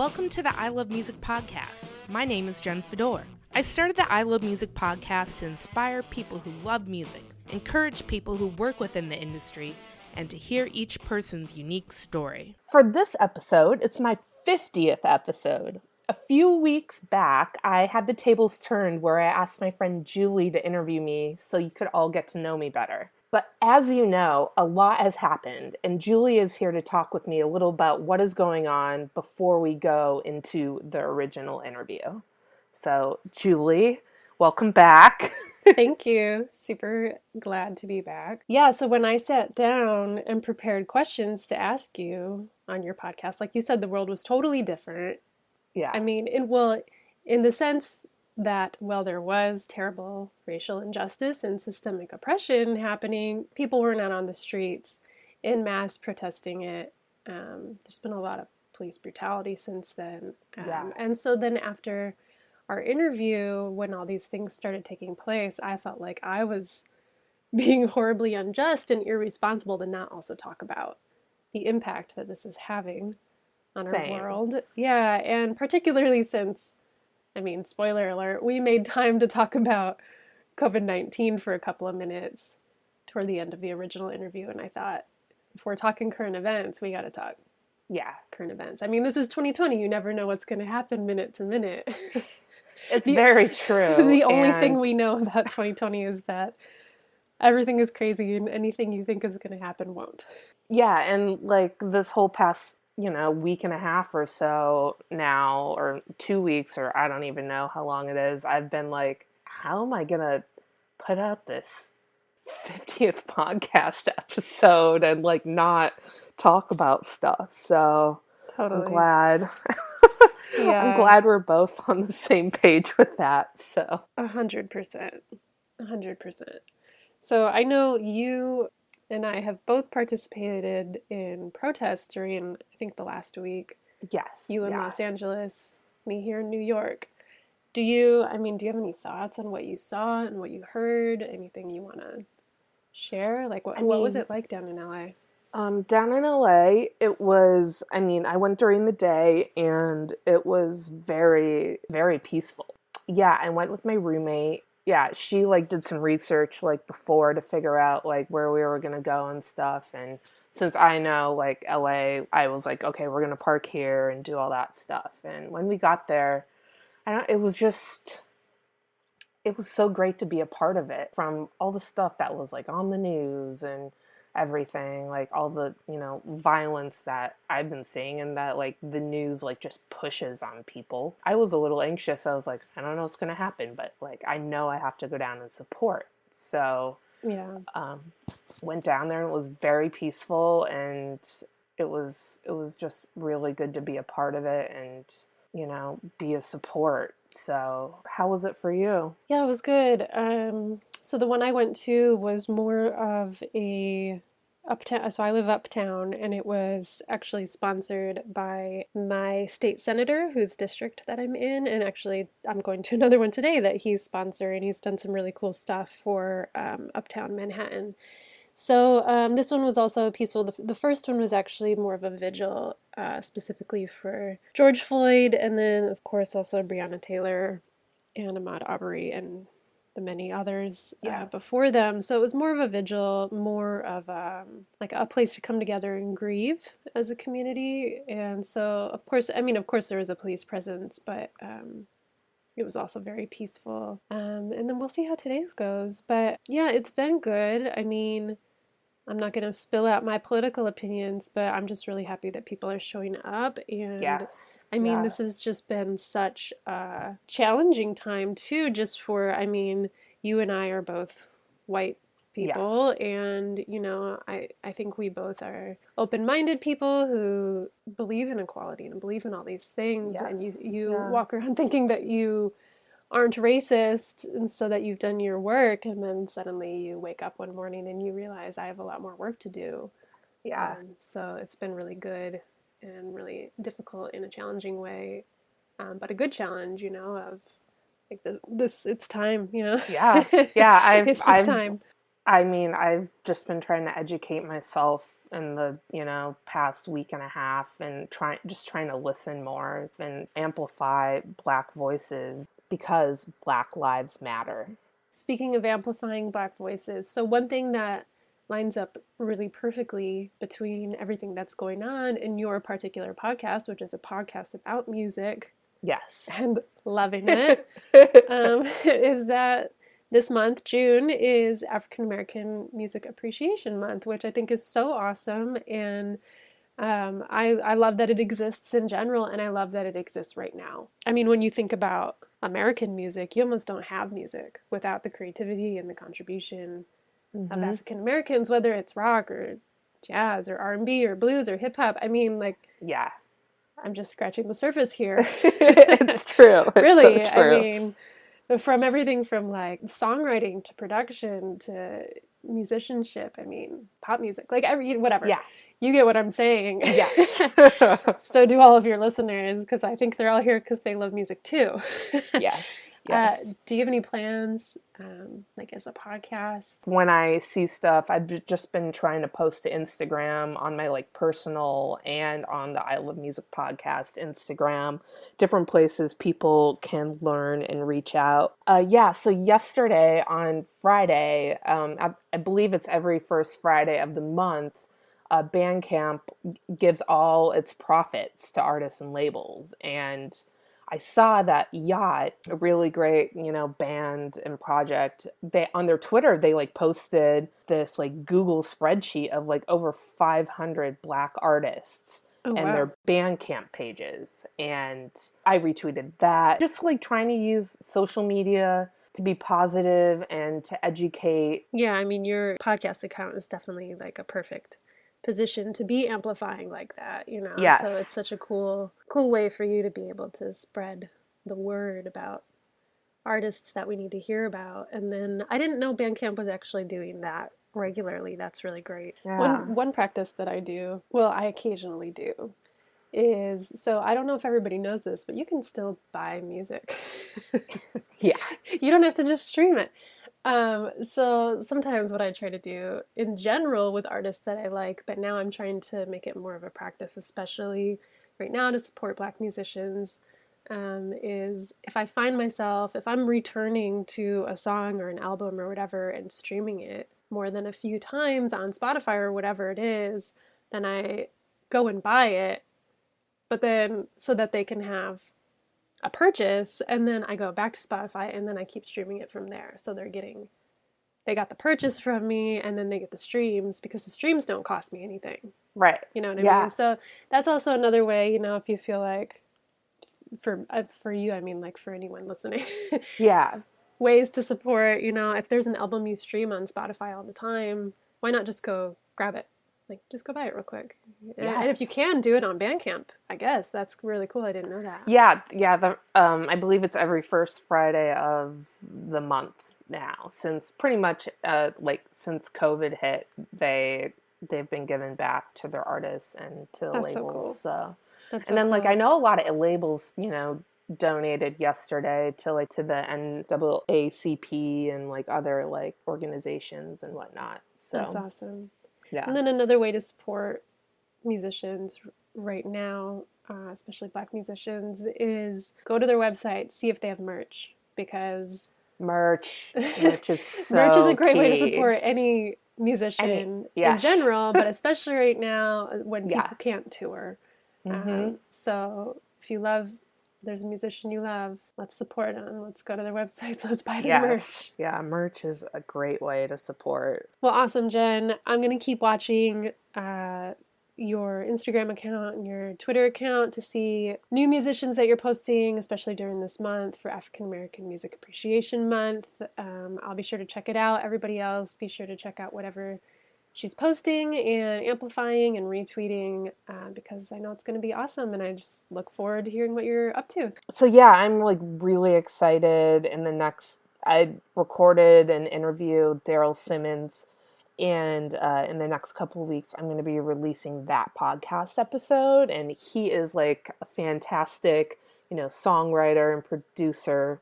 Welcome to the I Love Music podcast. My name is Jen Fedor. I started the I Love Music podcast to inspire people who love music, encourage people who work within the industry, and to hear each person's unique story. For this episode, it's my 50th episode. A few weeks back, I had the tables turned where I asked my friend Julie to interview me so you could all get to know me better. But as you know, a lot has happened, and Julie is here to talk with me a little about what is going on before we go into the original interview. So, Julie, welcome back. Thank you. Super glad to be back. Yeah, so when I sat down and prepared questions to ask you on your podcast, like you said, the world was totally different. Yeah. I mean, in well, in the sense that while there was terrible racial injustice and systemic oppression happening, people were not on the streets in mass protesting it. Um, there's been a lot of police brutality since then. Um, Yeah. And so then after our interview, when all these things started taking place, I felt like I was being horribly unjust and irresponsible to not also talk about the impact that this is having on Same. our world. Yeah, and particularly since, I mean, spoiler alert, we made time to talk about COVID 19 for a couple of minutes toward the end of the original interview. And I thought, if we're talking current events, we got to talk yeah. current events. I mean, this is 2020. You never know what's going to happen minute to minute. It's The- very true. the only thing we know about 2020 is that everything is crazy and anything you think is going to happen won't. Yeah, and like this whole past, you know, week and a half or so now, or two weeks, or I don't even know how long it is, I've been like, how am I to put out this 50th podcast episode and like not talk about stuff? So Totally. I'm glad. Yeah. I'm glad we're both on the same page with that. So, A hundred percent. A hundred percent. So I know you and I have both participated in protests during I think the last week. yes. You in yeah. Los Angeles, me here in New York. Do you I mean, do you have any thoughts on what you saw and what you heard? Anything you wanna share? Like what I what was it like down in LA? Um, down in LA, it was, I mean, I went during the day and it was very, very peaceful. Yeah, I went with my roommate. Yeah, she like did some research like before to figure out like where we were gonna go and stuff. And since I know like LA, I was like, okay, we're gonna park here and do all that stuff. And when we got there, I don't, it was just, it was so great to be a part of it from all the stuff that was like on the news and everything like all the you know violence that i've been seeing and that like the news like just pushes on people. I was a little anxious. I was like i don't know what's going to happen but like i know i have to go down and support. So Yeah. um, went down there and it was very peaceful and it was it was just really good to be a part of it and you know be a support. So how was it for you? Yeah, it was good. Um, so the one I went to was more of a uptown. So I live uptown, and it was actually sponsored by my state senator, whose district that I'm in. And actually, I'm going to another one today that he's sponsoring. He's done some really cool stuff for um, uptown Manhattan. So um, this one was also peaceful. The, the first one was actually more of a vigil, uh, specifically for George Floyd, and then of course also Breonna Taylor and Ahmaud Arbery and the many others uh, before them. So it was more of a vigil, more of um, like a place to come together and grieve as a community. And so, of course, I mean, of course, there was a police presence, but um, it was also very peaceful. Um, and then we'll see how today's goes. But yeah, it's been good. I mean, I'm not going to spill out my political opinions, but I'm just really happy that people are showing up and yes I mean, Yeah. this has just been such a challenging time, too, just for, I mean, you and I are both white people, and, you know, I, I think we both are open minded people who believe in equality and believe in all these things. And you, you Yeah. walk around thinking that you aren't racist, and so that you've done your work, and then suddenly you wake up one morning and you realize I have a lot more work to do. yeah Um, so it's been really good and really difficult in a challenging way, um, but a good challenge, you know, of like the, this, it's time, you know. Yeah. Yeah, I've- it's just I've- time. I mean, I've just been trying to educate myself in the you know past week and a half and trying just trying to listen more and amplify black voices because black lives matter Speaking of amplifying black voices, so one thing that lines up really perfectly between everything that's going on in your particular podcast, which is a podcast about music yes and loving it, um, is that this month, June, is African American Music Appreciation Month, which I think is so awesome. And um, I, I love that it exists in general, and I love that it exists right now. I mean, when you think about American music, you almost don't have music without the creativity and the contribution Mhm. of African Americans, whether it's rock or jazz or R and B or blues or hip hop. I mean, like yeah I'm just scratching the surface here. it's true It's so really, true. I mean, from everything from like songwriting to production to musicianship. I mean, pop music, like every whatever. yeah you get what I'm saying. yes so do all of your listeners because I think they're all here because they love music too. yes Uh, yes do you have any plans, um, like as a podcast? when I see stuff, I've just been trying to post to Instagram on my like personal and on the I Love Music podcast Instagram, different places people can learn and reach out. Uh, yeah, so yesterday on Friday, um, I, I believe it's every first Friday of the month. Uh, Bandcamp gives all its profits to artists and labels, and I saw that Yacht, a really great, you know, band and project. They on their Twitter, they like posted this like Google spreadsheet of like over 500 black artists Oh, and wow. their Bandcamp pages. And I retweeted that. Just like trying to use social media to be positive and to educate. Yeah, I mean, your podcast account is definitely like a perfect position to be amplifying like that, you know. Yes. So it's such a cool cool way for you to be able to spread the word about artists that we need to hear about. And then I didn't know Bandcamp was actually doing that regularly. That's really great. Yeah. One one practice that I do, well, I occasionally do, is so I don't know if everybody knows this, but you can still buy music. Yeah. you don't have to just stream it. Um, so sometimes what I try to do in general with artists that I like, but now I'm trying to make it more of a practice, especially right now to support black musicians, um, is if I find myself, if I'm returning to a song or an album or whatever and streaming it more than a few times on Spotify or whatever it is, then I go and buy it, but then so that they can have a purchase and then I go back to Spotify and then I keep streaming it from there. So they're getting they got the purchase from me and then they get the streams because the streams don't cost me anything. Right. You know what I Yeah. mean? So that's also another way, you know, if you feel like for uh, for you, I mean like for anyone listening, Yeah. ways to support, you know, if there's an album you stream on Spotify all the time, why not just go grab it? Like just go buy it real quick. And- And if you can do it on Bandcamp, I guess that's really cool. I didn't know that. Yeah, yeah. The um, I believe it's every first Friday of the month now. Since pretty much uh, like since COVID hit, they they've been given back to their artists and to the That's so labels. cool. So, That's and so then like. I know a lot of labels, you know, donated yesterday to like to the NAACP and like other like organizations and whatnot. So That's awesome. Yeah, And then another way to support musicians right now, uh, especially black musicians, is go to their website, see if they have merch because merch, merch is so merch is a great way to support any musician yes. in general, but especially right now uh, when Yeah. people can't tour. Mhm. Um, so if you love, there's a musician you love, let's support them. Let's go to their websites. Let's buy their merch. Yes. Yeah, merch is a great way to support. Well, awesome, Jen. I'm going to keep watching uh, your Instagram account and your Twitter account to see new musicians that you're posting, especially during this month for African American Music Appreciation Month. Um, I'll be sure to check it out. Everybody else, be sure to check out whatever she's posting and amplifying and retweeting uh, because I know it's going to be awesome and I just look forward to hearing what you're up to. So yeah, I'm like really excited. In the next, I recorded an interview Daryl Simmons, and uh, in the next couple weeks, I'm going to be releasing that podcast episode. And he is like a fantastic, you know, songwriter and producer,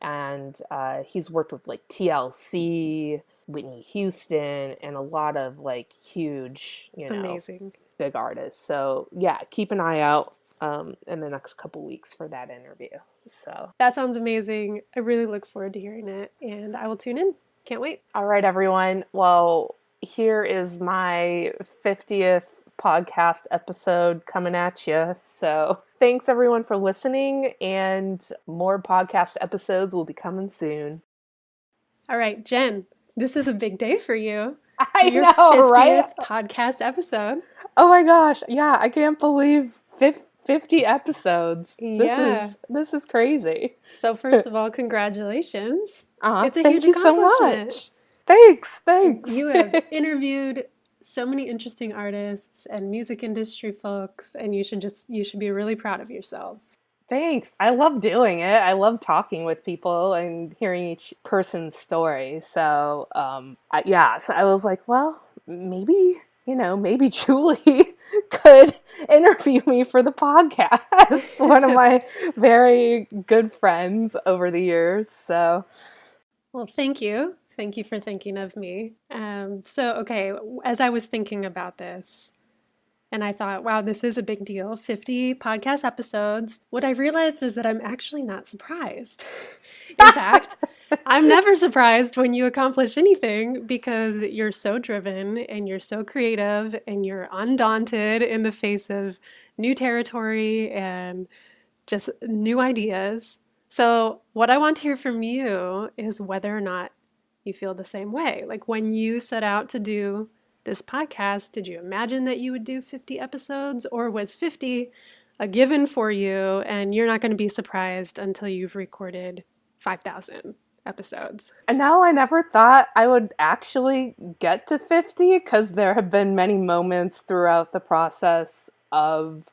and uh, he's worked with like TLC Whitney Houston and a lot of like huge, you know, Amazing. big artists. So yeah, keep an eye out um, in the next couple weeks for that interview. So That sounds amazing. I really look forward to hearing it, and I will tune in. Can't wait. all right, everyone. Well, here is my 50th podcast episode coming at you. So thanks everyone for listening, and more podcast episodes will be coming soon. All right, Jen, this is a big day for you. I Your know, 50th right? podcast episode. Oh my gosh. Yeah, I can't believe fif- 50 episodes. Yeah. This is this is crazy. So, first of all, congratulations. Uh, It's a thank huge you so accomplishment. much. Thanks, thanks. You have interviewed so many interesting artists and music industry folks, and you should just you should be really proud of yourself. Thanks. I love doing it. I love talking with people and hearing each person's story. So, um, I, yeah, so I was like, well, maybe, you know, maybe Julie could interview me for the podcast. One of my very good friends over the years. So, Well, thank you. Thank you for thinking of me. Um, so, okay, as I was thinking about this, and I thought, wow, this is a big deal 50 podcast episodes. What I realized is that I'm actually not surprised. In fact, I'm never surprised when you accomplish anything because you're so driven and you're so creative and you're undaunted in the face of new territory and just new ideas. So, what I want to hear from you is whether or not you feel the same way. Like when you set out to do this podcast, did you imagine that you would do 50 episodes or was 50 a given for you and you're not going to be surprised until you've recorded 5,000 episodes? and now I never thought I would actually get to 50 because there have been many moments throughout the process of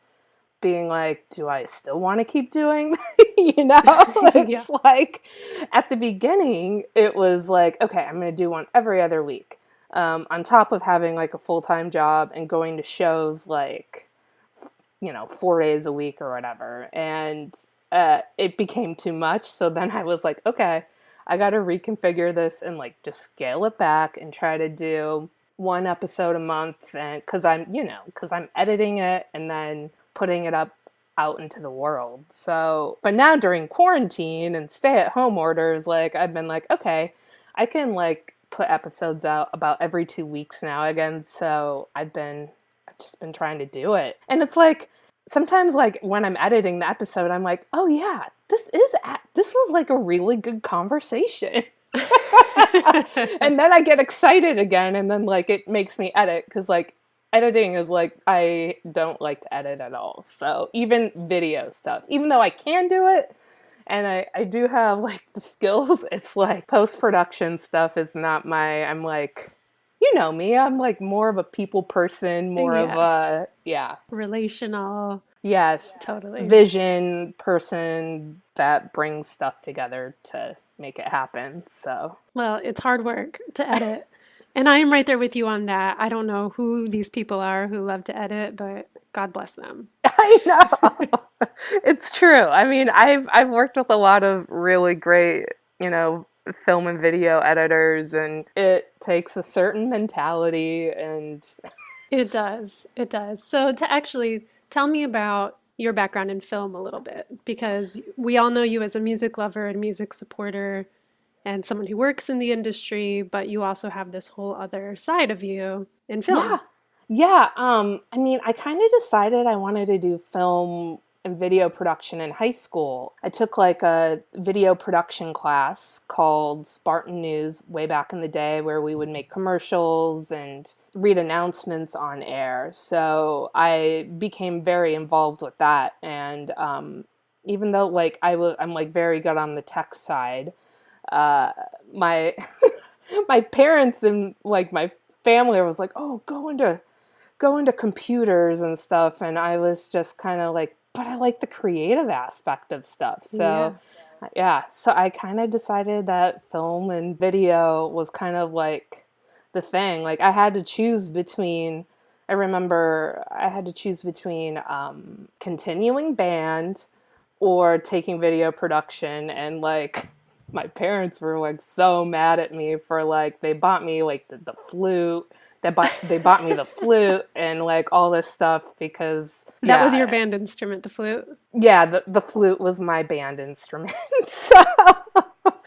being like, do I still want to keep doing? you know, it's Yeah. like at the beginning, it was like, okay, I'm going to do one every other week. Um, on top of having like a full time job and going to shows like, you know, four days a week or whatever. And uh, it became too much. So then I was like, okay, I got to reconfigure this and like just scale it back and try to do one episode a month and cuz I'm, you know, cuz I'm editing it and then putting it up out into the world. So, but now during quarantine and stay at home orders, like I've been like, okay, I can like put episodes out about every 2 weeks now again. So, I've been I've just been trying to do it. And it's like sometimes like when I'm editing the episode, I'm like, oh yeah, this is a- this was like a really good conversation. and then I get excited again, and then like it makes me edit because like editing is like I don't like to edit at all. So even video stuff, even though I can do it. And I, I do have like the skills. It's like post production stuff is not my. I'm like, you know me. I'm like more of a people person, more of a yeah, Relational, yes, totally. vision person that brings stuff together to make it happen. So Well, it's hard work to edit. And I am right there with you on that. I don't know who these people are who love to edit, but God bless them. I know. it's true. I mean, I've I've worked with a lot of really great, you know, film and video editors and it takes a certain mentality and It does. It does. So, to actually tell me about your background in film a little bit, because we all know you as a music lover and music supporter and someone who works in the industry, but you also have this whole other side of you in film. Yeah. Yeah, um I mean, I kind of decided I wanted to do film and video production in high school. I took like a video production class called Spartan News way back in the day where we would make commercials and read announcements on air. So I became very involved with that and um even though like I was I'm like very good on the tech side, uh my my parents and like my family was like, "Oh, go into go into computers and stuff." And I was just kind of like, "But I like the creative aspect of stuff." So, Yes. yeah, so I kind of decided that film and video was kind of like the thing. Like I had to choose between I remember I had to choose between um, continuing band or taking video production and like my parents were like so mad at me for like they bought me like the, the flute they bought they bought me the flute and like all this stuff because That was your band instrument, the flute. yeah the, the flute was my band instrument so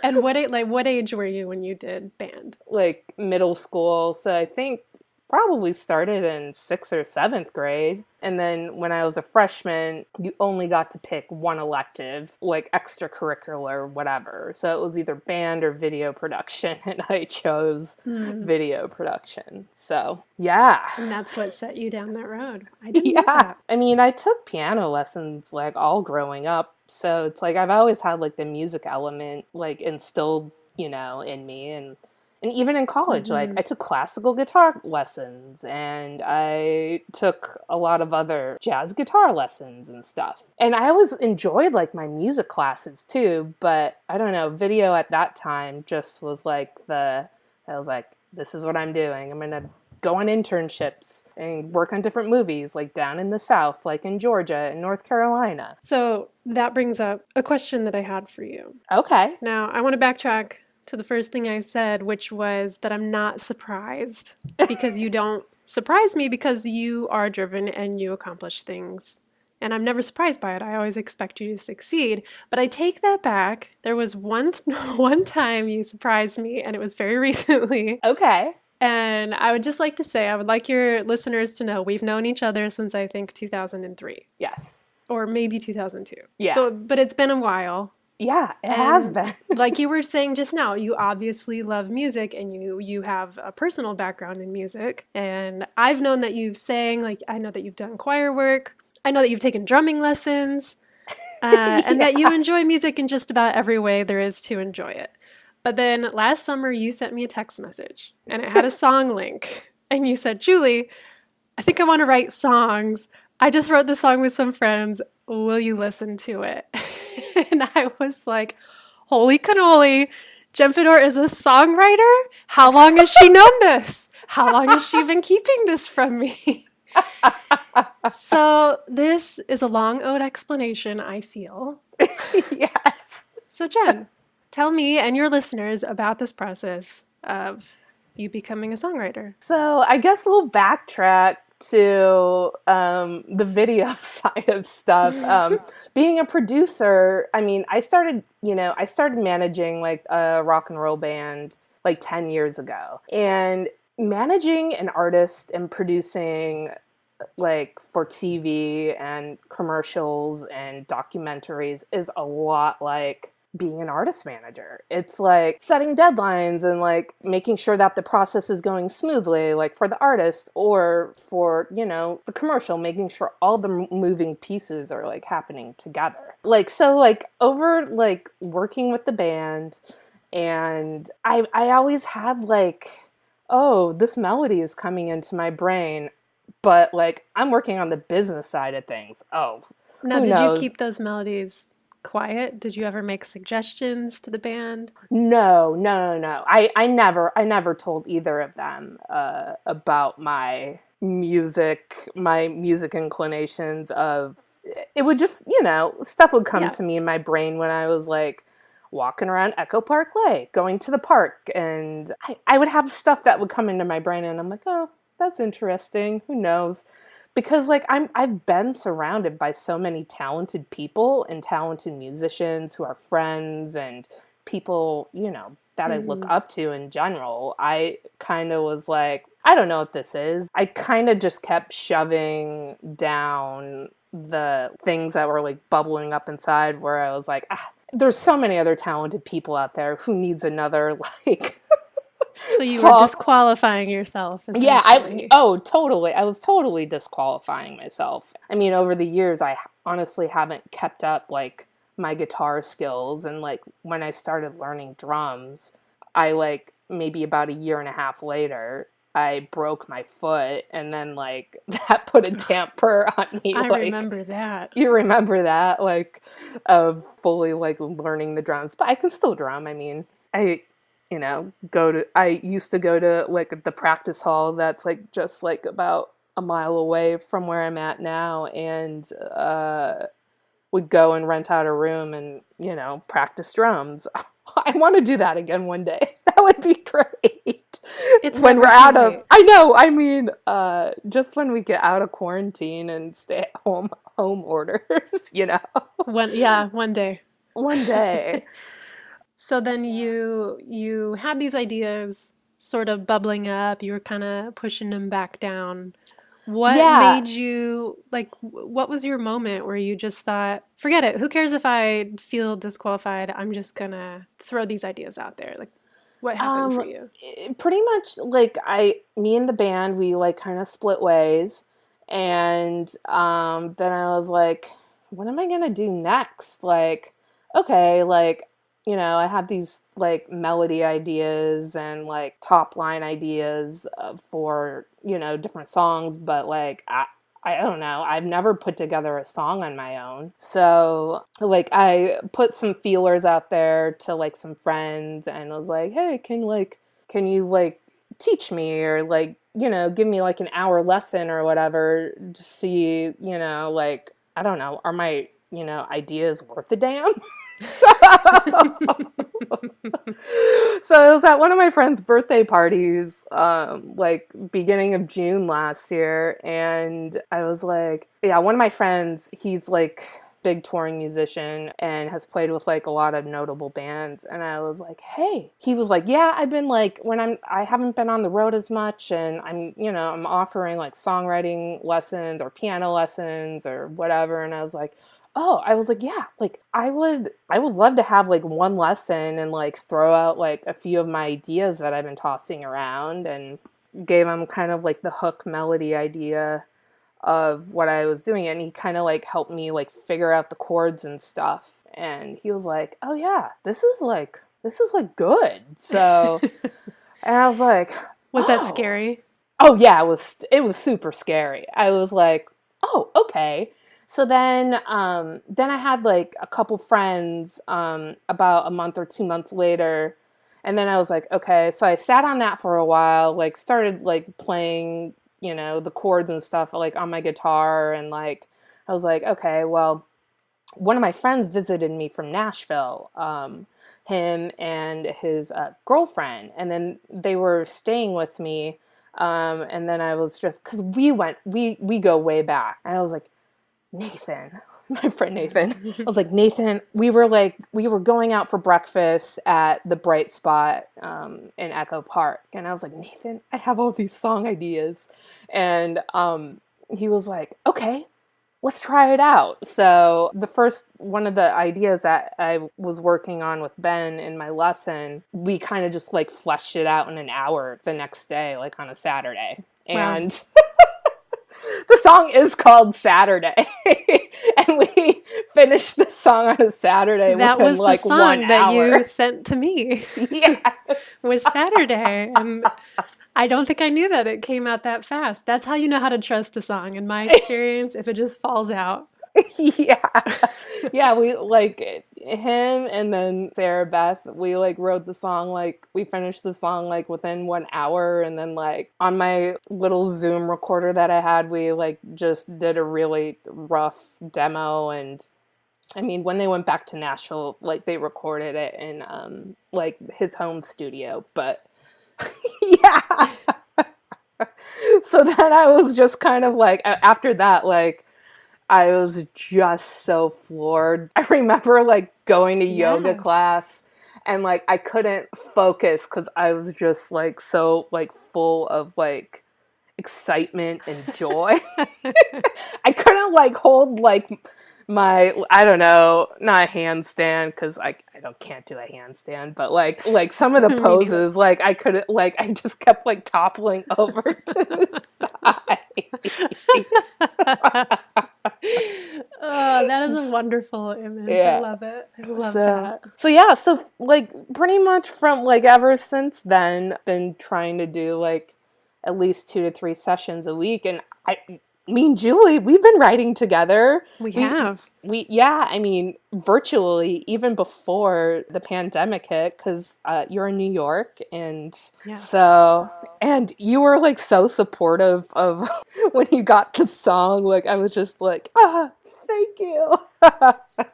And what like what age were you when you did band? like middle school so i think probably started in sixth or seventh grade and then when i was a freshman you only got to pick one elective like extracurricular whatever. So it was either band or video production and i chose Hmm. video production. So yeah. And that's what set you down that road. I didn't yeah. i mean i took piano lessons like all growing up. So it's like i've always had like the music element like instilled you know in me and and even in college like Mhm. i took classical guitar lessons and i took a lot of other jazz guitar lessons and stuff and i always enjoyed like my music classes too but i don't know video at that time just was like the i was like this is what i'm doing i'm gonna go on internships and work on different movies like down in the south like in georgia and north carolina So that brings up a question that I had for you. okay Now, I want to backtrack to the first thing I said, which was that I'm not surprised because you don't surprise me because you are driven and you accomplish things. And I'm never surprised by it. I always expect you to succeed. But I take that back. There was one one time you surprised me and it was very recently. okay And I would just like to say I would like your listeners to know we've known each other since I think 2003 yes or maybe 2002. Yeah. So but it's been a while yeah it has been. like you were saying just now you obviously love music and you you have a personal background in music. And i've known that you've sang like i know that you've done choir work. I know that you've taken drumming lessons uh, and that you enjoy music in just about every way there is to enjoy it. But then last summer you sent me a text message and it had a song link. And you said julie i think i want to write songs. I just wrote the song with some friends. Will you listen to it and i was like Holy cannoli. Jen Fedor is a songwriter? How long has she known this? How long has she been keeping this from me? so, this is a long owed explanation, I feel. yes So, Jen, tell me and your listeners about this process of you becoming a songwriter. So I guess we'll backtrack to um, the video side of stuff. Um, being a producer, I mean, I started, you know, I started managing like a rock and roll band like 10 years ago. And managing an artist and producing like for TV and commercials and documentaries is a lot like being an artist manager. It's like setting deadlines and like making sure that the process is going smoothly, like for the artist or for, you know, the commercial, making sure all the moving pieces are like happening together. Like, so, like, over like working with the band, and I, I always had like, oh, this melody is coming into my brain, but like, I'm working on the business side of things. Oh, Now, did knows? you keep those melodies quiet? Did you ever make suggestions to the band? No, no, no, no. I, I never, I never told either of them uh, about my music, my music inclinations. Of it would just, you know, stuff would come Yeah. to me in my brain when I was like walking around Echo Park Lake, going to the park, and I, I would have stuff that would come into my brain, and I'm like, oh, that's interesting. Who knows? Because like I'm I've been surrounded by so many talented people and talented musicians who are friends and people, you know, that I look Mhm. up to in general. I kind of was like, I don't know what this is. I kind of just kept shoving down the things that were like bubbling up inside where I was like, ah, there's so many other talented people out there who needs another like So you were disqualifying yourself. yeah i oh totally i was totally disqualifying myself i mean over the years i honestly haven't kept up like my guitar skills and like when i started learning drums i like maybe about a year and a half later i broke my foot and then like that put a damper on me I like remember that. you remember that like of fully like learning the drums but i can still drum i mean i you know go to i used to go to like the practice hall that's like just like about a mile away from where i'm at now and uh would go and rent out a room and you know practice drums I want to do that again one day. That would be great. It's when we're out of. I know, I mean, uh just when we get out of quarantine and stay at home home orders, you know. One, yeah, one day. One day. So then you you had these ideas sort of bubbling up. You were kind of pushing them back down. What Yeah. made you like? What was your moment where you just thought, "Forget it. Who cares if I feel disqualified? I'm just gonna throw these ideas out there." Like, what happened for Um, you? Eh, pretty much like I me and the band we like kind of split ways and um then I was like what am I going to do next like okay like you know I have these like melody ideas and like top line ideas uh, for you know different songs but like I I don't know. I've never put together a song on my own. So, like, I put some feelers out there to like some friends and I was like, hey, can like, can you like teach me or like, you know, give me like an hour lesson or whatever to see, you know, like, I don't know, are my, you know, ideas worth a damn? so it was at one of my friend's birthday parties, um, like beginning of June last year, and I was like, yeah, one of my friends, he's like big touring musician and has played with like a lot of notable bands and I was like, "Hey." He was like, "Yeah, I've been like when I'm I haven't been on the road as much and I'm, you know, I'm offering like songwriting lessons or piano lessons or whatever." And I was like, oh i was like yeah like i would i would love to have like one lesson and like throw out like a few of my ideas that i've been tossing around and gave him kind of like the hook melody idea of what i was doing and he kind of like helped me like figure out the chords and stuff and he was like oh yeah this is like this is like good so and i was like Was that oh. scary? Oh yeah, it was it was super scary. I was like, "Oh, okay." So then um then I had like a couple friends um about a month or 2 months later and then I was like, "Okay." So I sat on that for a while, like started like playing, you know, the chords and stuff like on my guitar and like I was like, "Okay, well, one of my friends visited me from Nashville. Um, him and his uh, girlfriend, and then they were staying with me. Um, and then I was just because we went, we we go way back, and I was like, Nathan, my friend Nathan. I was like, Nathan, we were like, we were going out for breakfast at the Brite Spot um, in Echo Park, and I was like, Nathan, I have all these song ideas, and um, he was like, okay, let's try it out. So, the first one of the ideas that I was working on with Ben in my lesson, we kind of just like fleshed it out in an hour the next day, like on a Saturday. Wow. And the song is called Saturday. and we finished the song on a Saturday that was like the song one that hour. you sent to me. yeah. was Saturday. I don't think I knew that it came out that fast. That's how you know how to trust a song, in my experience, if it just falls out. yeah. Yeah we like him and then sarah beth we like wrote the song like we finished the song like within one hour and then like on my little zoom recorder that i had we like just did a really rough demo and i mean when they went back to nashville like they recorded it in um like his home studio but yeah. So then i was just kind of like after that like I was just so floored. I remember like going to yoga class and like I couldn't focus cuz I was just like so like full of like excitement and joy. I couldn't like hold like my I don't know, not a handstand cuz I I don't can't do a handstand, but like like some of the poses like I couldn't like I just kept like toppling over to the side. Oh, that is a wonderful image. Yeah. I love it. I love so, that. so yeah, so like pretty much from like ever since then, been trying to do like at least two to three sessions a week, and I, me and Julie, we've been writing together. We we- have. We yeah, I mean virtually even before the pandemic hit, because uh, you're in New York, and Yes. so and you were like so supportive of when you got the song. Like I was just like ah, thank you.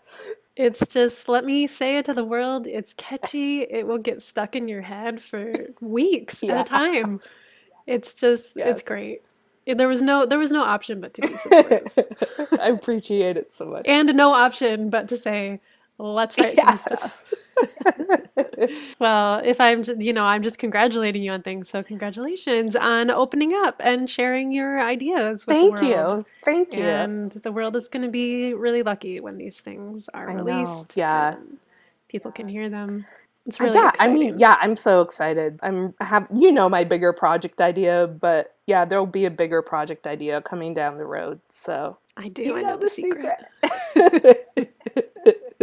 It's just let me say it to the world. It's catchy. It will get stuck in your head for weeks Yeah. at a time. It's just Yes. it's great. There was no there was no option but to be supportive. I appreciate it so much. and no option but to say let's write Yeah. some stuff. Well, if I'm, you know, I'm just congratulating you on things. So congratulations on opening up and sharing your ideas with Thank the world. you. Thank you. And the world is going to be really lucky when these things are I know, released. yeah. and people can hear them. It's Uh, really yeah, exciting. I mean, yeah, I'm so excited. I'm I have you know my bigger project idea, but yeah, there'll be a bigger project idea coming down the road. So I do. I know the secret. secret.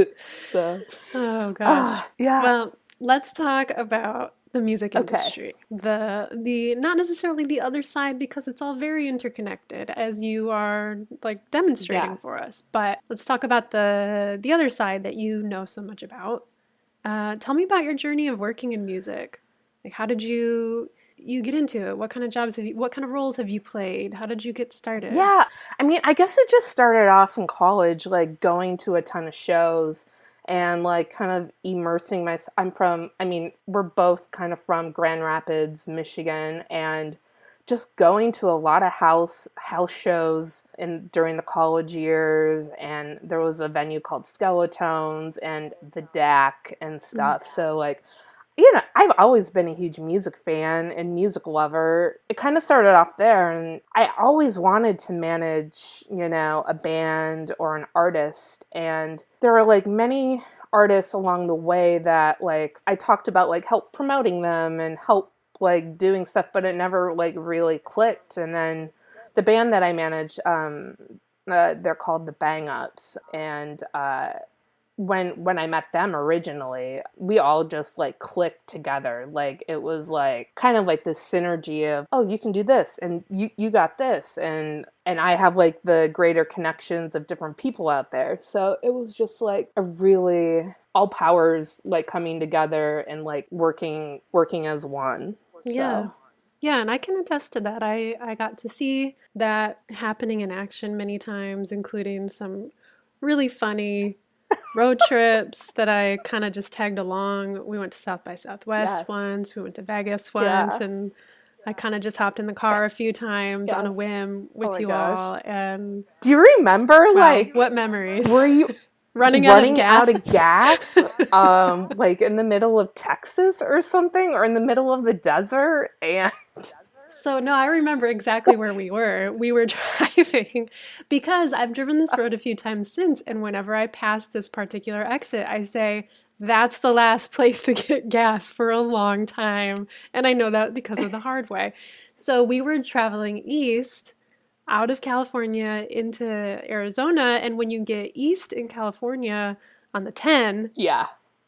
so Oh god. ah, yeah, Well, let's talk about the music Okay. industry. The the not necessarily the other side because it's all very interconnected as you are like demonstrating Yeah. for us. But let's talk about the the other side that you know so much about. Uh, tell me about your journey of working in music. Like how did you you get into it? What kind of jobs have you what kind of roles have you played? How did you get started? yeah. I mean, I guess it just started off in college, like going to a ton of shows and like kind of immersing myself. I'm from, I mean, we're both kind of from Grand Rapids, Michigan, and just going to a lot of house house shows in during the college years and there was a venue called Skeletones and the DAC and stuff. So like you know, I've always been a huge music fan and music lover. It kind of started off there, and I always wanted to manage, you know, a band or an artist. And there are like many artists along the way that like I talked about like help promoting them and help like doing stuff, but it never like really clicked. And then the band that I managed, um, uh, they're called the Bang Ups, and uh, when when I met them originally, we all just like clicked together. Like it was like kind of like the synergy of oh, you can do this and you you got this and and I have like the greater connections of different people out there. So it was just like a really all powers like coming together and like working working as one. So, Yeah. Yeah, and I can attest to that. I, I got to see that happening in action many times, including some really funny road trips that I kind of just tagged along. We went to South by Southwest Yes. once, we went to Vegas once, Yeah. and I kind of just hopped in the car a few times on a whim with oh my you gosh. all. And Do you remember wow, like what memories? were you Running, out of gas. out of gas, um, like in the middle of Texas or something, or in the middle of the desert, and So no, I remember exactly where we were. We were driving because I've driven this road a few times since, and whenever I pass this particular exit, I say, "That's the last place to get gas for a long time," and I know that because of the hard way. So we were traveling east out of California into Arizona, and when you get east in California on the 10, yeah,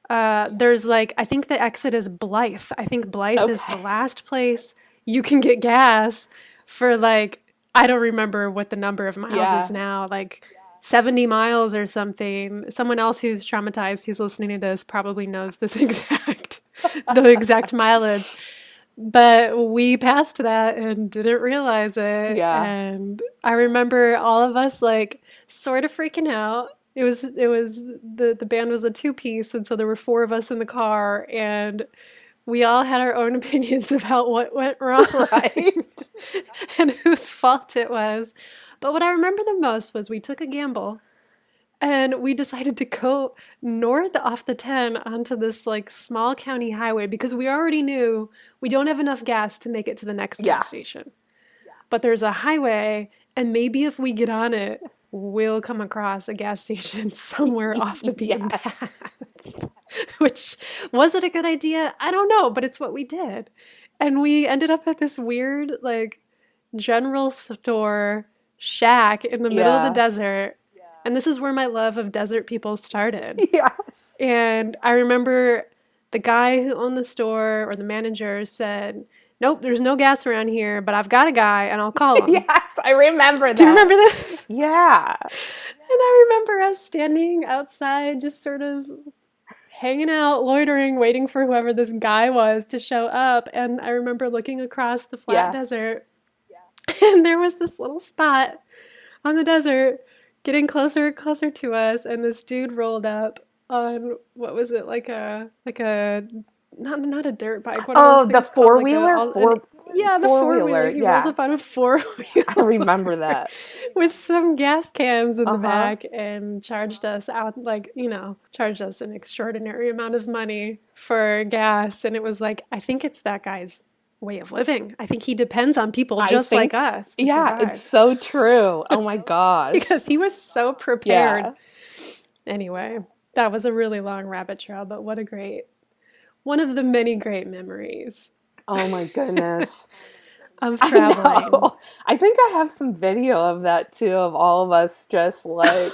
uh, there's like I think the exit is Blythe. I think Blythe is the last place you can get gas for like I don't remember what the number of miles Yeah. is now, like 70 miles or something. Someone else who's traumatized who's listening to this probably knows this exact the exact mileage. But we passed that and didn't realize it. Yeah. And I remember all of us like sort of freaking out. It was it was the the band was a two piece, and so there were four of us in the car, and we all had our own opinions about what went wrong, right. and whose fault it was. But what I remember the most was we took a gamble and we decided to go north off the 10 onto this like small county highway because we already knew we don't have enough gas to make it to the next Yeah. gas station. But there's a highway, and maybe if we get on it, we'll come across a gas station somewhere off the beaten path. Which was it a good idea? I don't know, but it's what we did. And we ended up at this weird, like, general store shack in the middle of the desert. And this is where my love of desert people started. yes. And I remember the guy who owned the store or the manager said, Nope, there's no gas around here, but I've got a guy and I'll call him. Yes, I remember that. Do you remember this? Yeah. And I remember us standing outside, just sort of hanging out, loitering, waiting for whoever this guy was to show up. And I remember looking across the flat Yeah. desert, and there was this little spot on the desert getting closer and closer to us, and this dude rolled up on what was it like a like a not not a dirt bike. What oh, the four wheeler. Like four, yeah, the four wheeler. He yeah. rolls up on a four wheeler. I remember that with some gas cans in uh-huh. the back and charged us out like you know charged us an extraordinary amount of money for gas, and it was like I think it's that guy's way of living. I think he depends on people just like us. yeah, survive. it's so true. Oh my gosh. because he was so prepared. Yeah. Anyway, that was a really long rabbit trail, but what a great one of the many great memories. Oh my goodness. of traveling. I, I, think I have some video of that too of all of us just like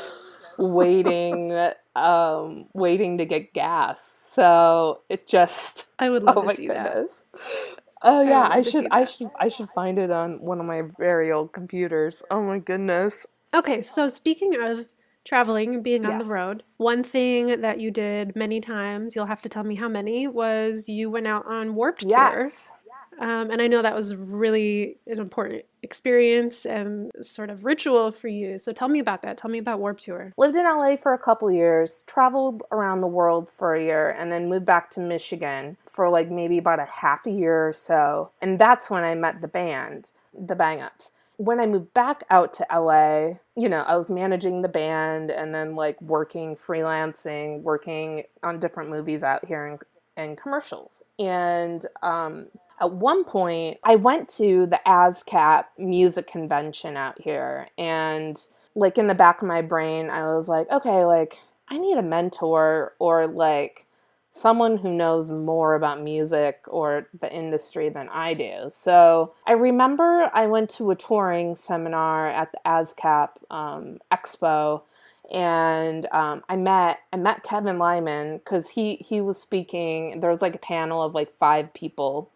waiting um waiting to get gas. So it just I would love oh to see goodness. that. Oh yeah, I, I should I should I should find it on one of my very old computers. Oh my goodness. Okay, so speaking of traveling and being yes. on the road, one thing that you did many times, you'll have to tell me how many, was you went out on Warped yes. Tour. Um, and I know that was really an important experience and sort of ritual for you. So tell me about that. Tell me about Warped Tour. Lived in LA for a couple years, traveled around the world for a year, and then moved back to Michigan for like maybe about a half a year or so. And that's when I met the band, the Bang Ups. When I moved back out to LA, you know, I was managing the band and then like working freelancing, working on different movies out here and, and commercials. And um, at one point, I went to the ASCAP music convention out here, and like in the back of my brain, I was like, okay, like I need a mentor or like someone who knows more about music or the industry than I do. So I remember I went to a touring seminar at the ASCAP um, Expo and um, I met I met Kevin Lyman because he he was speaking. There was like a panel of like five people,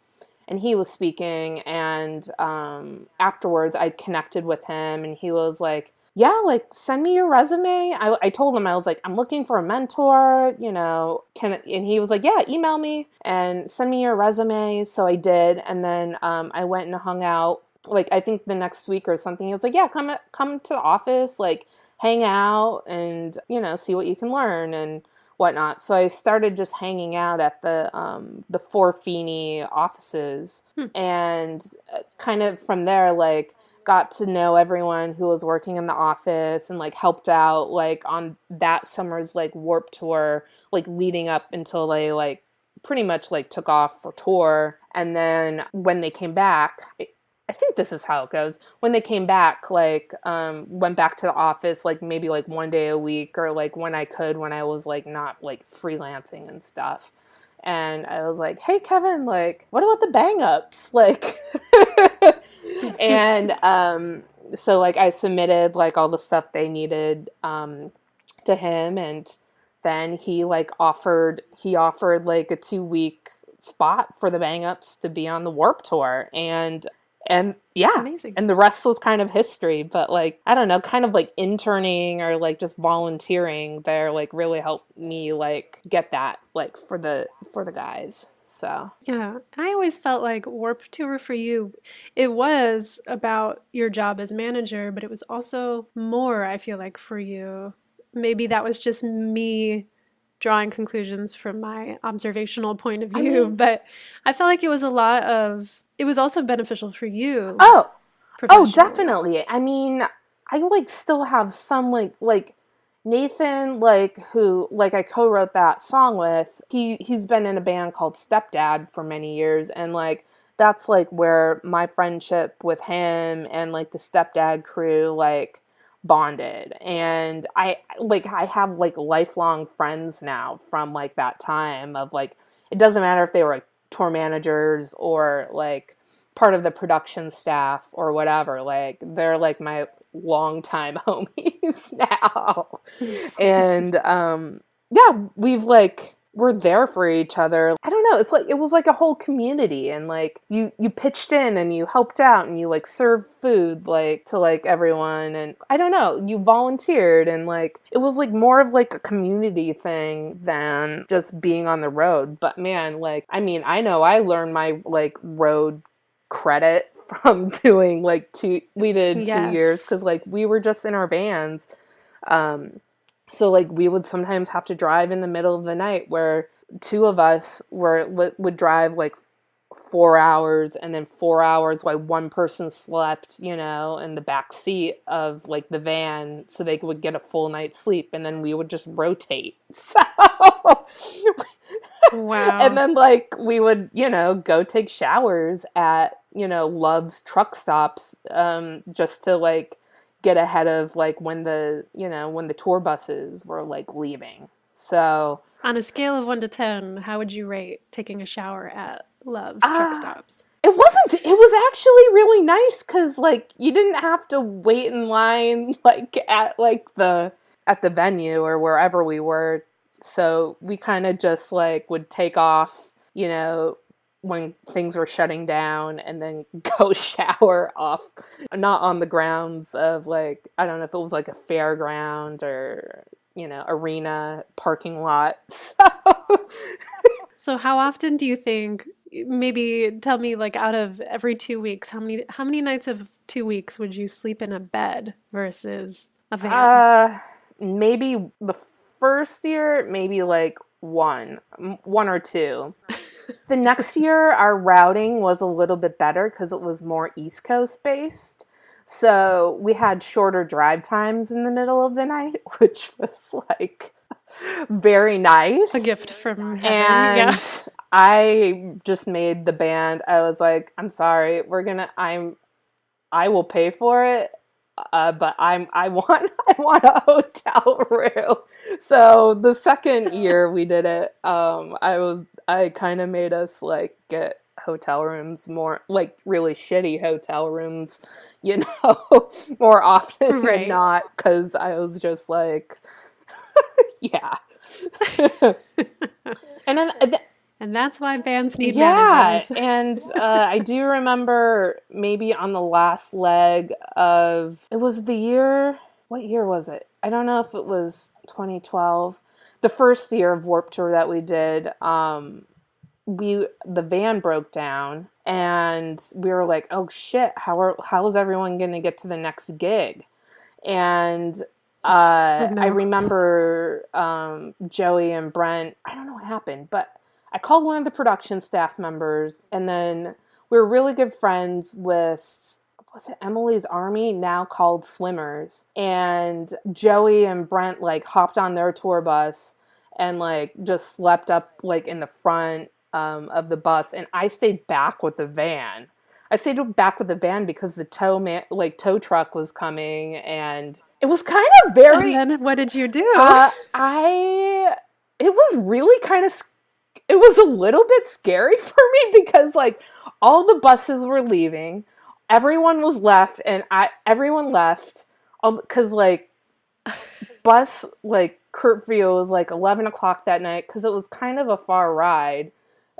and he was speaking and um, afterwards i connected with him and he was like yeah like send me your resume. I, I told him i was like i'm looking for a mentor you know can and he was like yeah email me and send me your resume. So i did and then um, i went and hung out like i think the next week or something he was like yeah come come to the office like hang out and you know see what you can learn. And whatnot. So I started just hanging out at the um, the 4Fini offices, hmm. and uh, kind of from there, like got to know everyone who was working in the office and like helped out like on that summer's like Warped Tour like leading up until they like pretty much like took off for tour and then when they came back I think this is how it goes. When they came back, like, um, went back to the office, like maybe like one day a week or like when I could, when I was like not like freelancing and stuff. And I was like, hey, Kevin, like, what about the bang ups? Like, and um, so like I submitted like all the stuff they needed um, to him. And then he like offered, he offered like a two week spot for the bang ups to be on the Warped Tour. And and yeah. Amazing. And the rest was kind of history but like i don't know kind of like interning or like just volunteering there like really helped me like get that like for the for the guys so. Yeah i always felt like Warped Tour for you it was about your job as manager but it was also more i feel like for you. Maybe that was just me drawing conclusions from my observational point of view, I mean, but I felt like it was a lot of it was also beneficial for you. Oh. Oh, definitely. I mean, I like still have some like like Nathan like who like I co-wrote that song with. He he's been in a band called Stepdad for many years and like that's like where my friendship with him and like the Stepdad crew like bonded and i like i have like lifelong friends now from like that time of like it doesn't matter if they were like tour managers or like part of the production staff or whatever like they're like my longtime homies now. And um yeah we've like we're there for each other. I don't know. It's like it was like a whole community and like you you pitched in and you helped out and you like served food like to like everyone and I don't know, you volunteered and like it was like more of like a community thing than just being on the road. But man, like I mean, I know I learned my like road credit from doing like two we did yes. two years because like we were just in our bands Um, so like we would sometimes have to drive in the middle of the night where two of us were would drive like four hours and then four hours while one person slept, you know, in the back seat of like the van so they would get a full night's sleep and then we would just rotate. So Wow. and then like we would, you know, go take showers at, you know, Love's truck stops um just to like get ahead of like when the, you know, when the tour buses were like leaving. So On a scale of one to ten, how would you rate taking a shower at Love's Ah. truck stops? It wasn't. It was actually really nice because like you didn't have to wait in line like at like the at the venue or wherever we were. So we kind of just like would take off, you know, when things were shutting down, and then go shower off, not on the grounds of like I don't know if it was like a fairground or you know arena parking lot. So. So how often do you think maybe tell me like out of every 2 weeks how many how many nights of 2 weeks would you sleep in a bed versus a van? Uh, maybe the first year, maybe like one, one or two. the next year, our routing was a little bit better because it was more East Coast based. So we had shorter drive times in the middle of the night, which was like very nice. a gift from heaven. And yeah. I just made the band. I was like, I'm sorry, we're gonna. I'm. I will pay for it, uh, but I'm. I want. I want a hotel room. So the second year we did it, um, I was. I kind of made us like get hotel rooms more like really shitty hotel rooms you know more often Right. than not because i was just like yeah and then th- And that's why bands need yeah, managers. and uh, I do remember maybe on the last leg of it was the year. What year was it? I don't know if it was 2012, the first year of Warped Tour that we did. Um, we the van broke down, and we were like, "Oh shit! How are how is everyone going to get to the next gig?" And uh, no. I remember um, Joey and Brent. I don't know what happened, but I called one of the production staff members, and then we were really good friends with was it Emily's Army, now called SWMRS, and Joey and Brent like hopped on their tour bus and like just slept up like in the front um, of the bus, and I stayed back with the van. I stayed back with the van because the tow man, like tow truck, was coming, and it was kind of very. And then what did you do? Uh, I it was really kind of it was a little bit scary for me because like all the buses were leaving, everyone was left, and I everyone left because like bus like curfew was like eleven o'clock that night because it was kind of a far ride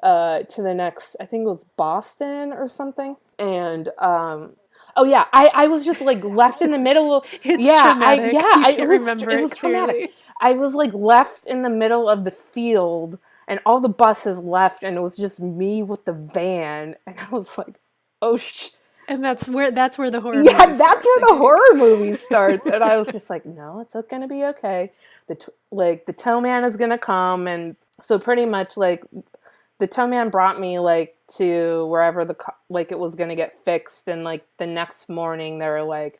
uh, to the next. I think it was Boston or something, and um. Oh yeah, I, I was just like left in the middle of it's yeah, traumatic. I, yeah, I, it was, remember it it was traumatic. I was like left in the middle of the field and all the buses left and it was just me with the van and I was like, "Oh sh And that's where that's where the horror. Yeah, that's starts, where the horror movie starts." and I was just like, "No, it's going to be okay. The t- like the tow man is going to come and so pretty much like the tow man brought me like to wherever the co- like it was going to get fixed and like the next morning they were like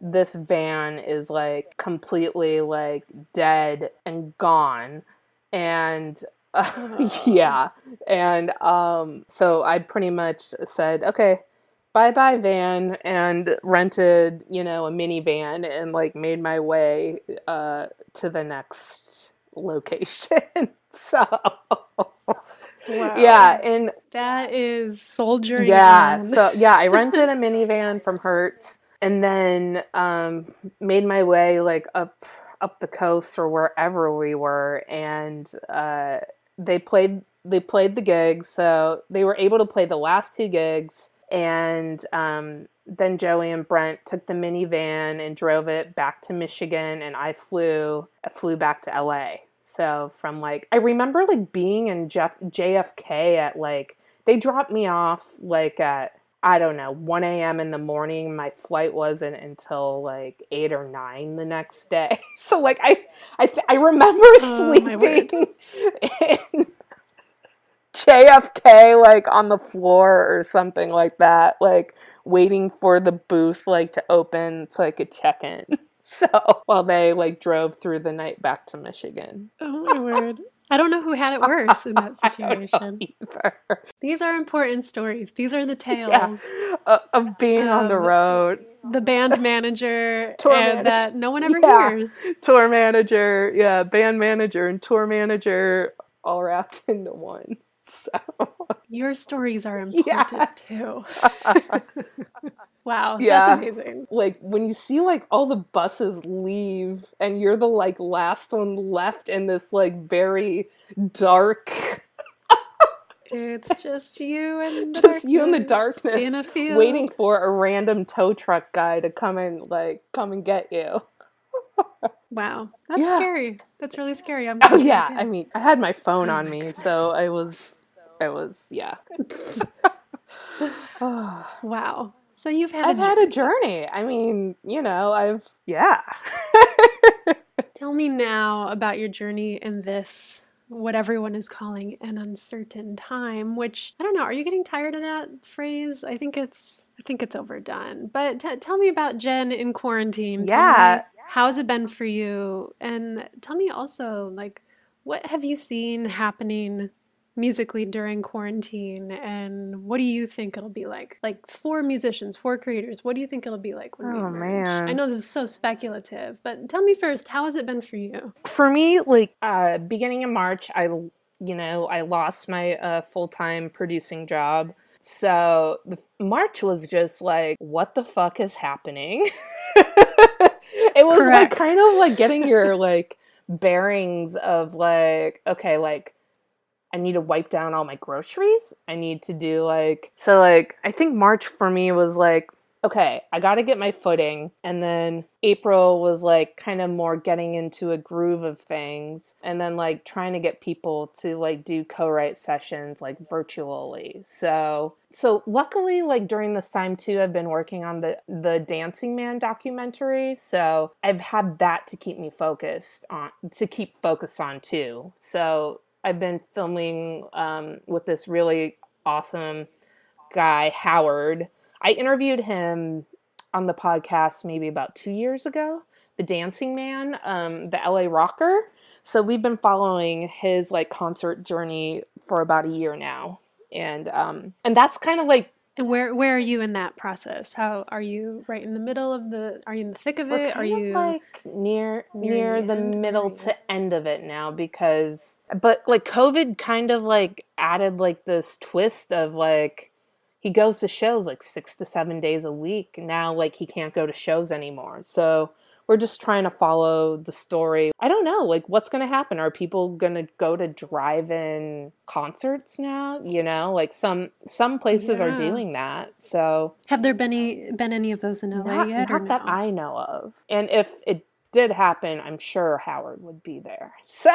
this van is like completely like dead and gone and uh, yeah and um so i pretty much said okay bye bye van and rented you know a minivan and like made my way uh to the next location so Wow. yeah and That is soldiering. yeah on. so yeah i rented a minivan from hertz and then um made my way like up up the coast or wherever we were and uh they played they played the gigs so they were able to play the last two gigs and um then Joey and Brent took the minivan and drove it back to Michigan and I flew I flew back to LA. So from like I remember like being in Jeff, JFK at like they dropped me off like at I don't know, 1 a.m. in the morning. My flight wasn't until like 8 or 9 the next day. So like I I th- I remember Oh, sleeping in JFK like on the floor or something like that, like waiting for the booth like to open so I could check in. So while they like drove through the night back to Michigan. Oh my word. I don't know who had it worse in that I don't know situation. These are important stories. These are the tales. Yeah. Of, of being on the road. The band manager Tour and manager. that no one ever Yeah. hears. Tour manager, yeah, band manager and tour manager all wrapped into one. So Your stories are important Yes. too. Wow, Yeah. that's amazing. like when you see like all the buses leave and you're the like last one left in this like very dark It's just you and the Just you in the darkness darkness, in a field. waiting for a random tow truck guy to come and like come and get you. Wow, that's Yeah. scary. That's really scary. I'm Oh yeah. I mean, I had my phone Oh on my me, goodness. so I was, I was, yeah. oh, wow. So you've had I've a had a journey. I mean, you know, I've yeah. Tell me now about your journey in this, what everyone is calling an uncertain time, which I don't know, are you getting tired of that phrase? I think it's I think it's overdone. But t- tell me about Jen in quarantine. Yeah. how's it been for you? And tell me also like what have you seen happening musically during quarantine and what do you think it'll be like like for musicians for creators what do you think it'll be like when we Oh, emerge man. i know this is so speculative but tell me first how has it been for you For me, like uh beginning of March, I you know, I lost my uh full-time producing job. So the, March was just like what the fuck is happening? it was like kind of like getting your like bearings of like okay, like I need to wipe down all my groceries. I need to do like so like I think March for me was like okay, I got to get my footing and then April was like kind of more getting into a groove of things and then like trying to get people to like do co-write sessions like virtually. So so luckily like during this time too I've been working on the the Dancing Man documentary. So I've had that to keep me focused on to keep focused on too. So I've been filming um, with this really awesome guy, Howard. I interviewed him on the podcast maybe about two years ago, the Dancing Man, um, the LA rocker. So we've been following his like concert journey for about a year now. And um, and that's kind of like and where where are you in that process? How are you right in the middle of the are you in the thick of We're it? Are of, you like near near the end? middle to end of it now because but like COVID kind of like added like this twist of like he goes to shows like 6 to 7 days a week. Now like he can't go to shows anymore. So we're just trying to follow the story i don't know like what's going to happen are people going to go to drive-in concerts now you know like some some places are doing that so have there been any been any of those in la not, yet not that? I know of. And if it did happen, I'm sure Howard would be there. So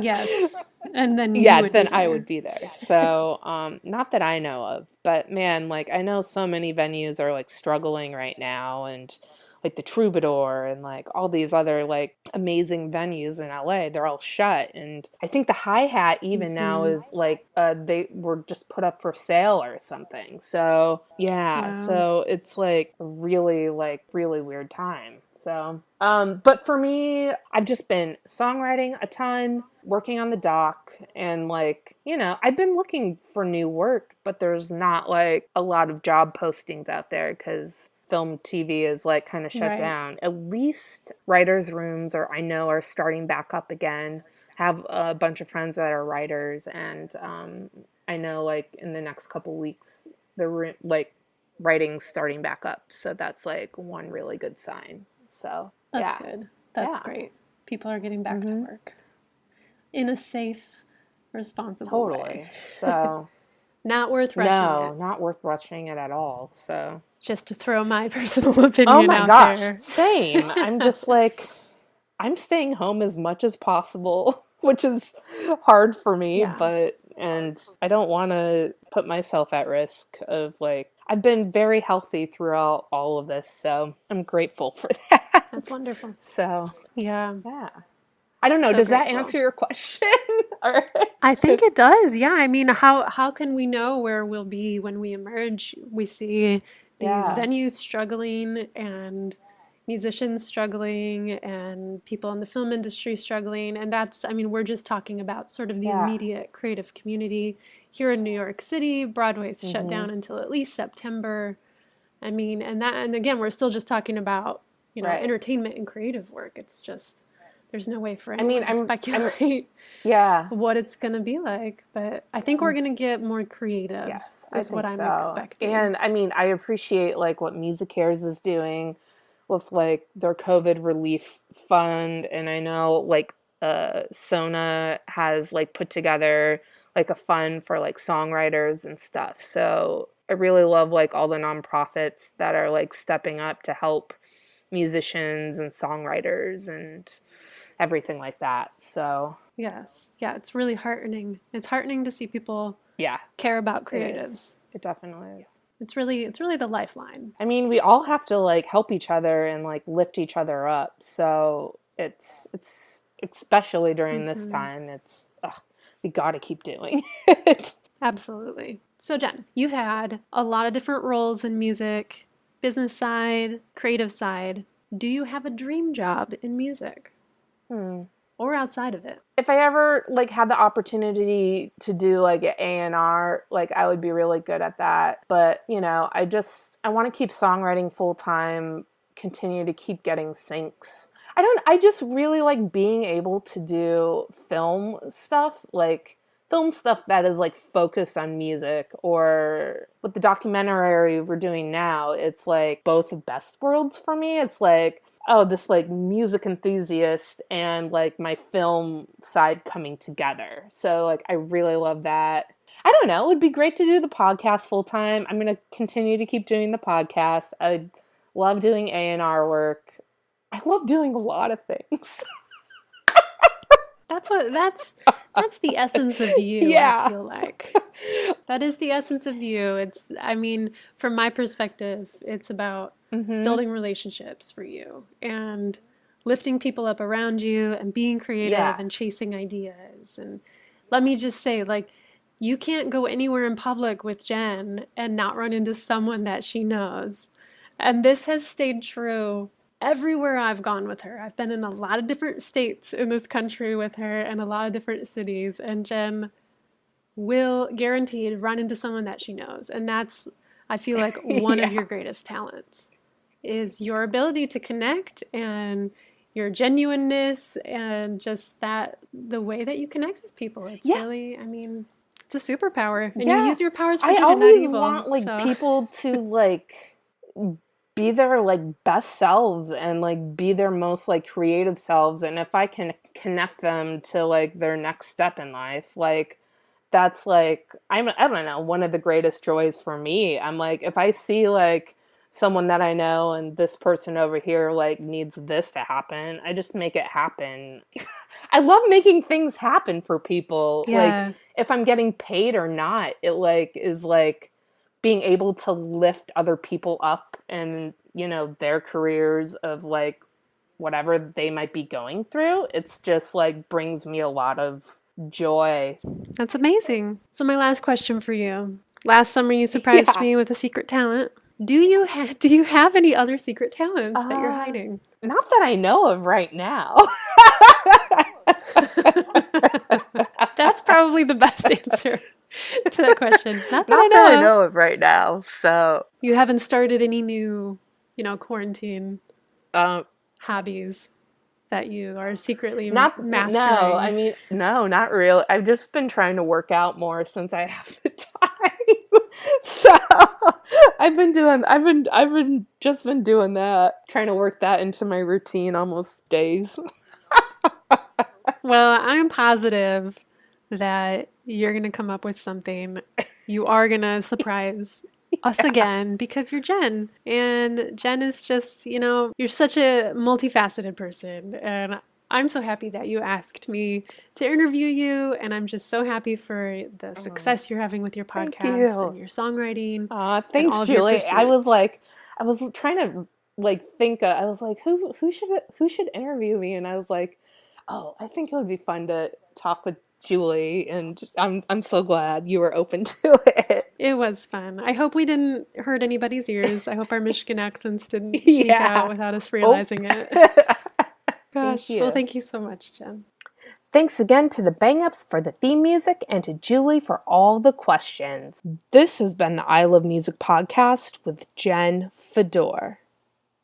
yes and then you yeah, would then I would be there. So um not that I know of, but man, like I know so many venues are like struggling right now and like the Troubadour and like all these other like amazing venues in LA, they're all shut. And I think the hi hat even now Mhm. is like uh, they were just put up for sale or something. So yeah, Wow. so it's like really like really weird time. So um, but for me, I've just been songwriting a ton, working on the doc, and like, you know, I've been looking for new work, but there's not like a lot of job postings out there because film TV is like kind of shut Right. down. At least writers' rooms are, I know, are starting back up again. Have a bunch of friends that are writers, and um, I know like in the next couple weeks, the room, like writing's starting back up. So that's like one really good sign. So that's yeah. good that's Yeah. great people are getting back to Mhm. work in a safe responsible Totally. way So not worth rushing no, it not worth rushing it at all. So just to throw my personal opinion oh my gosh, there same. I'm just like I'm staying home as much as possible, which is hard for me, Yeah. but and I don't want to put myself at risk of like I've been very healthy throughout all of this, so I'm grateful for that. That's wonderful. So, Yeah. yeah. I don't know, So does that answer your question? or I think it does. Yeah. I mean, how how can we know where we'll be when we emerge? We see these Yeah. venues struggling and musicians struggling and people in the film industry struggling and that's I mean, we're just talking about sort of the Yeah. immediate creative community here in New York City. Broadway's shut Mhm. down until at least September. I mean, and that and again, we're still just talking about, you know, Right. entertainment and creative work. It's just there's no way for I anyone mean, to I'm- I'm- speculate yeah. what it's going to be like. But I think we're going to get more creative. Yes, I is what I'm so. expecting. And I mean, I appreciate like what MusiCares is doing with like their COVID relief fund, and I know like uh, Sona has like put together like a fund for like songwriters and stuff. So I really love like all the nonprofits that are like stepping up to help musicians and songwriters and everything like that. So yes, yeah, it's really heartening. It's heartening to see people yeah, care about It creatives. it definitely is. It's really, it's really the lifeline. I mean, we all have to like help each other and like lift each other up. So it's it's especially during this Mhm. time, it's ugh, we got to keep doing it. Absolutely. So, Jen, you've had a lot of different roles in music, business side, creative side. Do you have a dream job in music Hmm. or outside of it? If I ever like had the opportunity to do like an A and R, like I would be really good at that. But you know, I just I want to keep songwriting full time, continue to keep getting syncs. I don't. I just really like being able to do film stuff, like film stuff that is like focused on music or with the documentary we're doing now it's like both best worlds for me. It's like oh this like music enthusiast and like my film side coming together. So like i really love that. I don't know it would be great to do the podcast full time i'm going to continue to keep doing the podcast. I love doing a&r work i love doing a lot of things That's what that's that's the essence of you, Yeah. I feel like. That is the essence of you. It's I mean, from my perspective, it's about Mhm. building relationships for you and lifting people up around you and being creative Yeah. and chasing ideas. And let me just say, like, you can't go anywhere in public with Jen and not run into someone that she knows. And this has stayed true everywhere I've gone with her. I've been in a lot of different states in this country with her and a lot of different cities. And Jen will guaranteed run into someone that she knows. And that's, I feel like, one of your greatest talents is your ability to connect and your genuineness and just that the way that you connect with people. It's Yeah. really, I mean, it's a superpower. And Yeah. you use your powers for I good and not always evil. want like so- people to like be their like best selves and like be their most like creative selves and if I can connect them to like their next step in life like that's like I'm I don't know one of the greatest joys for me. I'm like if I see like someone that I know and this person over here like needs this to happen, I just make it happen. I love making things happen for people. Like if I'm getting paid or not, it like is like being able to lift other people up and you know their careers of like whatever they might be going through. It's just like brings me a lot of joy. That's amazing. So my last question for you. Last summer you surprised Yeah. me with a secret talent. Do you ha- do you have any other secret talents that you're Uh, hiding? Not that I know of right now. That's probably the best answer to that question. Not that I know that of. I know of right now. So, You haven't started any new, you know, quarantine um, hobbies that you are secretly not mastering. No, I mean, no, not really. I've just been trying to work out more since I have the time. so I've been doing. I've been. I've been just been doing that, trying to work that into my routine almost days. Well, I'm positive that you're going to come up with something. You are going to surprise us again because you're Jen. And Jen is just, you know, you're such a multifaceted person. And I'm so happy that you asked me to interview you, and I'm just so happy for the success you're having with your podcast you. and your songwriting. Aw, thanks, of Julie. I was like, I was trying to like think. Uh, I was like, who who should who should interview me? And I was like, oh, I think it would be fun to talk with Julie. And I'm I'm so glad you were open to it. It was fun. I hope we didn't hurt anybody's ears. I hope our Michigan accents didn't sneak Yeah. out without us oh. realizing it. Gosh. you. Well, thank you so much, Jen. Thanks again to the Bang Ups for the theme music and to Julie for all the questions. This has been the I Love Music podcast with Jen Fedor.